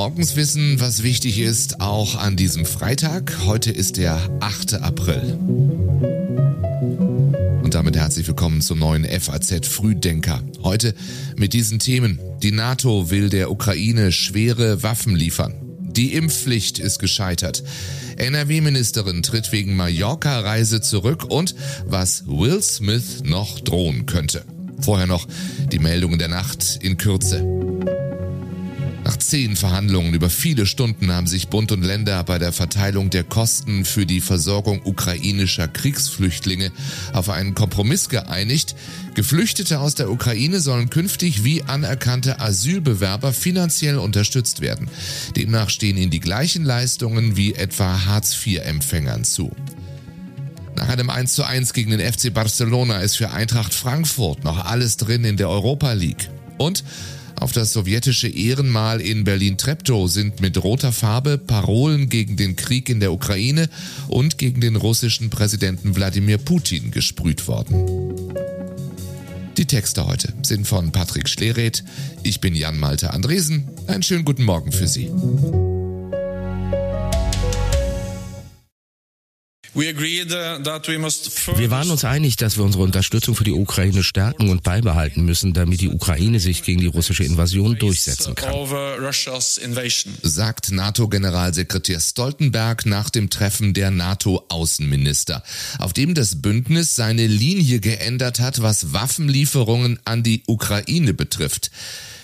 morgens wissen, was wichtig ist, auch an diesem Freitag. Heute ist der 8. April. Und damit herzlich willkommen zum neuen FAZ Frühdenker. Heute mit diesen Themen. Die NATO will der Ukraine schwere Waffen liefern. Die Impfpflicht ist gescheitert. NRW-Ministerin tritt wegen Mallorca-Reise zurück und was Will Smith noch drohen könnte. Vorher noch die Meldungen der Nacht in Kürze. Nach zehn Verhandlungen über viele Stunden haben sich Bund und Länder bei der Verteilung der Kosten für die Versorgung ukrainischer Kriegsflüchtlinge auf einen Kompromiss geeinigt. Geflüchtete aus der Ukraine sollen künftig wie anerkannte Asylbewerber finanziell unterstützt werden. Demnach stehen ihnen die gleichen Leistungen wie etwa Hartz-IV-Empfängern zu. Nach einem 1 zu 1 gegen den FC Barcelona ist für Eintracht Frankfurt noch alles drin in der Europa League. Und auf das sowjetische Ehrenmal in Berlin-Treptow sind mit roter Farbe Parolen gegen den Krieg in der Ukraine und gegen den russischen Präsidenten Wladimir Putin gesprüht worden. Die Texte heute sind von Patrick Schlereth. Ich bin Jan Malte Andresen. Einen schönen guten Morgen für Sie. Wir waren uns einig, dass wir unsere Unterstützung für die Ukraine stärken und beibehalten müssen, damit die Ukraine sich gegen die russische Invasion durchsetzen kann. Sagt NATO-Generalsekretär Stoltenberg nach dem Treffen der NATO-Außenminister, auf dem das Bündnis seine Linie geändert hat, was Waffenlieferungen an die Ukraine betrifft.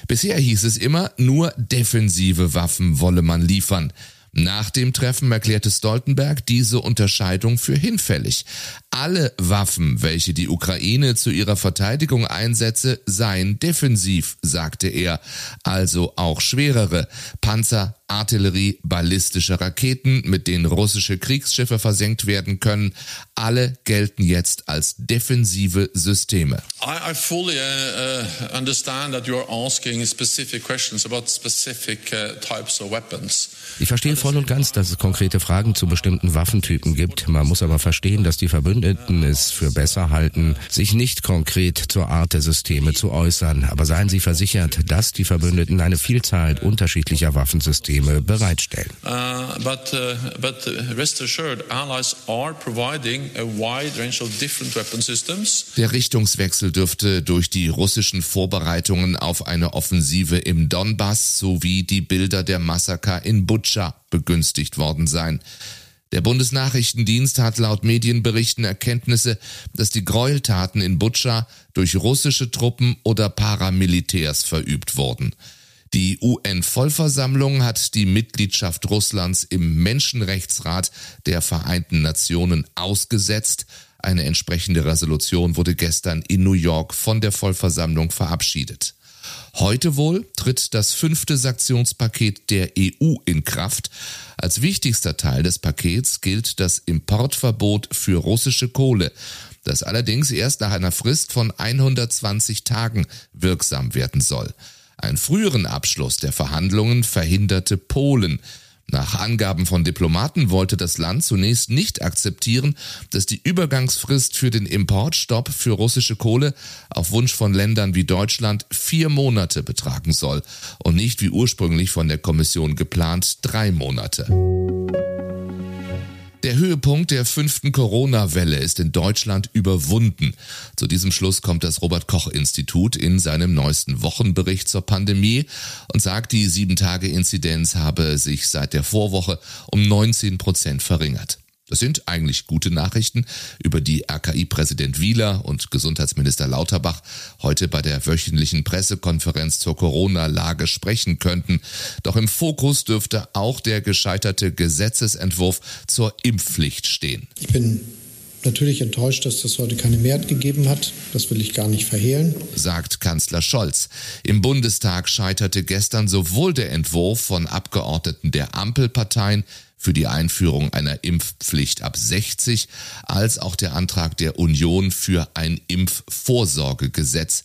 Bisher hieß es immer, nur defensive Waffen wolle man liefern. Nach dem Treffen erklärte Stoltenberg diese Unterscheidung für hinfällig. Alle Waffen, welche die Ukraine zu ihrer Verteidigung einsetze, seien defensiv, sagte er, also auch schwerere Panzer, Artillerie, ballistische Raketen, mit denen russische Kriegsschiffe versenkt werden können, alle gelten jetzt als defensive Systeme. I, I fully uh, uh, understand that you are asking specific questions about specific uh, types of weapons. Ich verstehe voll und ganz, dass es konkrete Fragen zu bestimmten Waffentypen gibt. Man muss aber verstehen, dass die Verbündeten es für besser halten, sich nicht konkret zur Art der Systeme zu äußern. Aber seien Sie versichert, dass die Verbündeten eine Vielzahl unterschiedlicher Waffensysteme Systeme bereitstellen. Uh, but, uh, but rest assured, allies are providing a wide range of different weapon systems. Der Richtungswechsel dürfte durch die russischen Vorbereitungen auf eine Offensive im Donbass sowie die Bilder der Massaker in Butscha begünstigt worden sein. Der Bundesnachrichtendienst hat laut Medienberichten Erkenntnisse, dass die Gräueltaten in Butscha durch russische Truppen oder Paramilitärs verübt wurden. Die UN-Vollversammlung hat die Mitgliedschaft Russlands im Menschenrechtsrat der Vereinten Nationen ausgesetzt. Eine entsprechende Resolution wurde gestern in New York von der Vollversammlung verabschiedet. Heute wohl tritt das fünfte Sanktionspaket der EU in Kraft. Als wichtigster Teil des Pakets gilt das Importverbot für russische Kohle, das allerdings erst nach einer Frist von 120 Tagen wirksam werden soll. Einen früheren Abschluss der Verhandlungen verhinderte Polen. Nach Angaben von Diplomaten wollte das Land zunächst nicht akzeptieren, dass die Übergangsfrist für den Importstopp für russische Kohle auf Wunsch von Ländern wie Deutschland vier Monate betragen soll und nicht wie ursprünglich von der Kommission geplant drei Monate. Der Höhepunkt der fünften Corona-Welle ist in Deutschland überwunden. Zu diesem Schluss kommt das Robert Koch-Institut in seinem neuesten Wochenbericht zur Pandemie und sagt, die Sieben-Tage-Inzidenz habe sich seit der Vorwoche um 19 Prozent verringert. Das sind eigentlich gute Nachrichten, über die RKI-Präsident Wieler und Gesundheitsminister Lauterbach heute bei der wöchentlichen Pressekonferenz zur Corona-Lage sprechen könnten. Doch im Fokus dürfte auch der gescheiterte Gesetzesentwurf zur Impfpflicht stehen. Ich bin natürlich enttäuscht, dass das heute keine Mehrheit gegeben hat. Das will ich gar nicht verhehlen. Sagt Kanzler Scholz. Im Bundestag scheiterte gestern sowohl der Entwurf von Abgeordneten der Ampelparteien für die Einführung einer Impfpflicht ab 60 als auch der Antrag der Union für ein Impfvorsorgegesetz.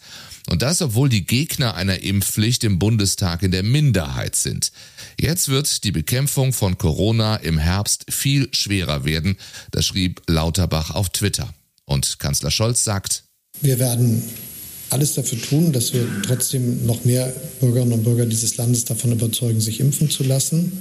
Und das, obwohl die Gegner einer Impfpflicht im Bundestag in der Minderheit sind. Jetzt wird die Bekämpfung von Corona im Herbst viel schwerer werden, das schrieb Lauterbach auf Twitter. Und Kanzler Scholz sagt, wir werden alles dafür tun, dass wir trotzdem noch mehr Bürgerinnen und Bürger dieses Landes davon überzeugen, sich impfen zu lassen.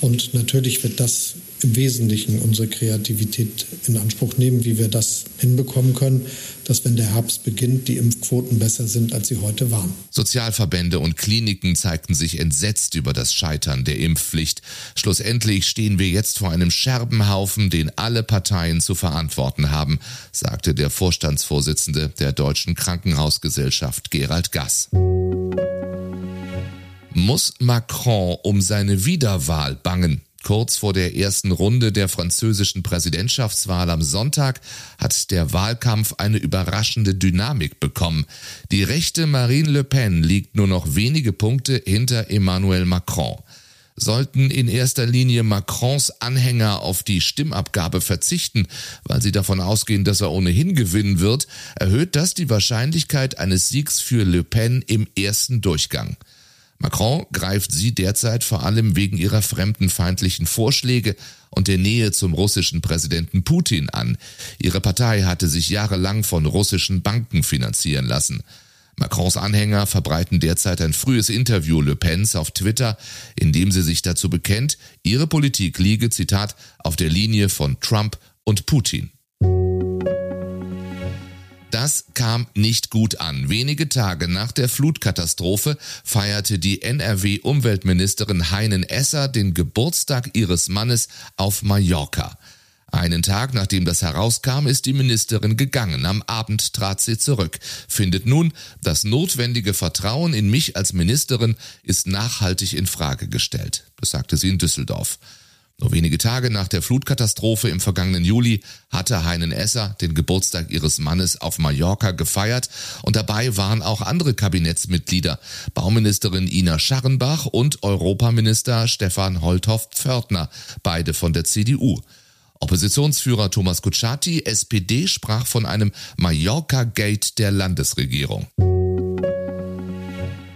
Und natürlich wird das im Wesentlichen unsere Kreativität in Anspruch nehmen, wie wir das hinbekommen können, dass wenn der Herbst beginnt, die Impfquoten besser sind, als sie heute waren. Sozialverbände und Kliniken zeigten sich entsetzt über das Scheitern der Impfpflicht. Schlussendlich stehen wir jetzt vor einem Scherbenhaufen, den alle Parteien zu verantworten haben, sagte der Vorstandsvorsitzende der Deutschen Krankenhausgesellschaft Gerald Gass. Muss Macron um seine Wiederwahl bangen? Kurz vor der ersten Runde der französischen Präsidentschaftswahl am Sonntag hat der Wahlkampf eine überraschende Dynamik bekommen. Die rechte Marine Le Pen liegt nur noch wenige Punkte hinter Emmanuel Macron. Sollten in erster Linie Macrons Anhänger auf die Stimmabgabe verzichten, weil sie davon ausgehen, dass er ohnehin gewinnen wird, erhöht das die Wahrscheinlichkeit eines Siegs für Le Pen im ersten Durchgang. Macron greift sie derzeit vor allem wegen ihrer fremdenfeindlichen Vorschläge und der Nähe zum russischen Präsidenten Putin an. Ihre Partei hatte sich jahrelang von russischen Banken finanzieren lassen. Macrons Anhänger verbreiten derzeit ein frühes Interview Le Pens auf Twitter, in dem sie sich dazu bekennt, ihre Politik liege, Zitat, auf der Linie von Trump und Putin. Das kam nicht gut an. Wenige Tage nach der Flutkatastrophe feierte die NRW-Umweltministerin Heinen Esser den Geburtstag ihres Mannes auf Mallorca. Einen Tag nachdem das herauskam, ist die Ministerin gegangen. Am Abend trat sie zurück, findet nun, das notwendige Vertrauen in mich als Ministerin ist nachhaltig in Frage gestellt. Das sagte sie in Düsseldorf. Nur wenige Tage nach der Flutkatastrophe im vergangenen Juli hatte Heinen Esser den Geburtstag ihres Mannes auf Mallorca gefeiert und dabei waren auch andere Kabinettsmitglieder, Bauministerin Ina Scharrenbach und Europaminister Stefan Holthoff-Pförtner, beide von der CDU. Oppositionsführer Thomas Kutschaty, SPD, sprach von einem Mallorca-Gate der Landesregierung.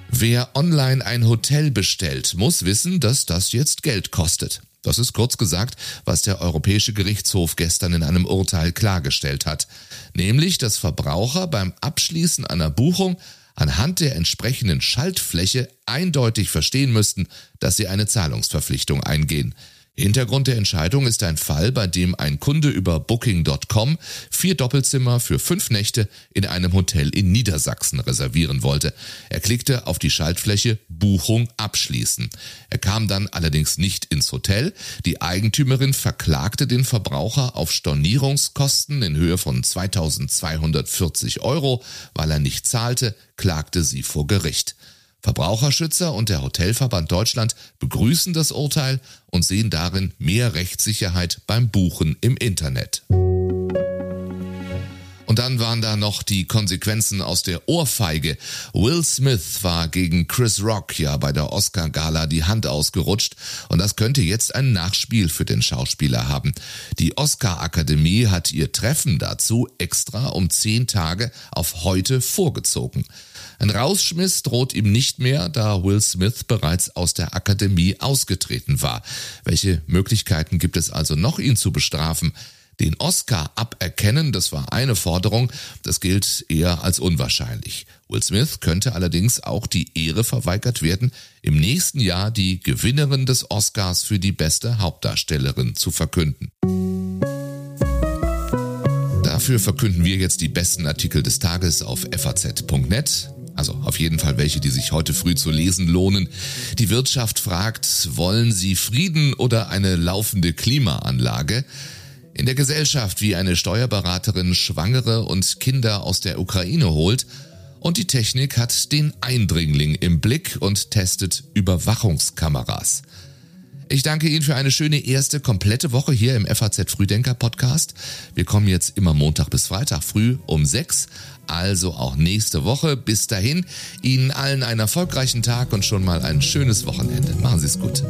Wer online ein Hotel bestellt, muss wissen, dass das jetzt Geld kostet. Das ist kurz gesagt, was der Europäische Gerichtshof gestern in einem Urteil klargestellt hat, nämlich dass Verbraucher beim Abschließen einer Buchung anhand der entsprechenden Schaltfläche eindeutig verstehen müssten, dass sie eine Zahlungsverpflichtung eingehen. Hintergrund der Entscheidung ist ein Fall, bei dem ein Kunde über Booking.com vier Doppelzimmer für fünf Nächte in einem Hotel in Niedersachsen reservieren wollte. Er klickte auf die Schaltfläche Buchung abschließen. Er kam dann allerdings nicht ins Hotel. Die Eigentümerin verklagte den Verbraucher auf Stornierungskosten in Höhe von 2240 Euro. Weil er nicht zahlte, klagte sie vor Gericht. Verbraucherschützer und der Hotelverband Deutschland begrüßen das Urteil und sehen darin mehr Rechtssicherheit beim Buchen im Internet. Und dann waren da noch die Konsequenzen aus der Ohrfeige. Will Smith war gegen Chris Rock ja bei der Oscar-Gala die Hand ausgerutscht und das könnte jetzt ein Nachspiel für den Schauspieler haben. Die Oscar-Akademie hat ihr Treffen dazu extra um zehn Tage auf heute vorgezogen. Ein Rausschmiss droht ihm nicht mehr, da Will Smith bereits aus der Akademie ausgetreten war. Welche Möglichkeiten gibt es also noch, ihn zu bestrafen? Den Oscar aberkennen, das war eine Forderung, das gilt eher als unwahrscheinlich. Will Smith könnte allerdings auch die Ehre verweigert werden, im nächsten Jahr die Gewinnerin des Oscars für die beste Hauptdarstellerin zu verkünden. Dafür verkünden wir jetzt die besten Artikel des Tages auf faz.net. Also auf jeden Fall welche, die sich heute früh zu lesen lohnen. Die Wirtschaft fragt, wollen Sie Frieden oder eine laufende Klimaanlage? In der Gesellschaft, wie eine Steuerberaterin Schwangere und Kinder aus der Ukraine holt, und die Technik hat den Eindringling im Blick und testet Überwachungskameras. Ich danke Ihnen für eine schöne erste komplette Woche hier im FAZ Frühdenker Podcast. Wir kommen jetzt immer Montag bis Freitag früh um sechs, also auch nächste Woche. Bis dahin, Ihnen allen einen erfolgreichen Tag und schon mal ein schönes Wochenende. Machen Sie es gut.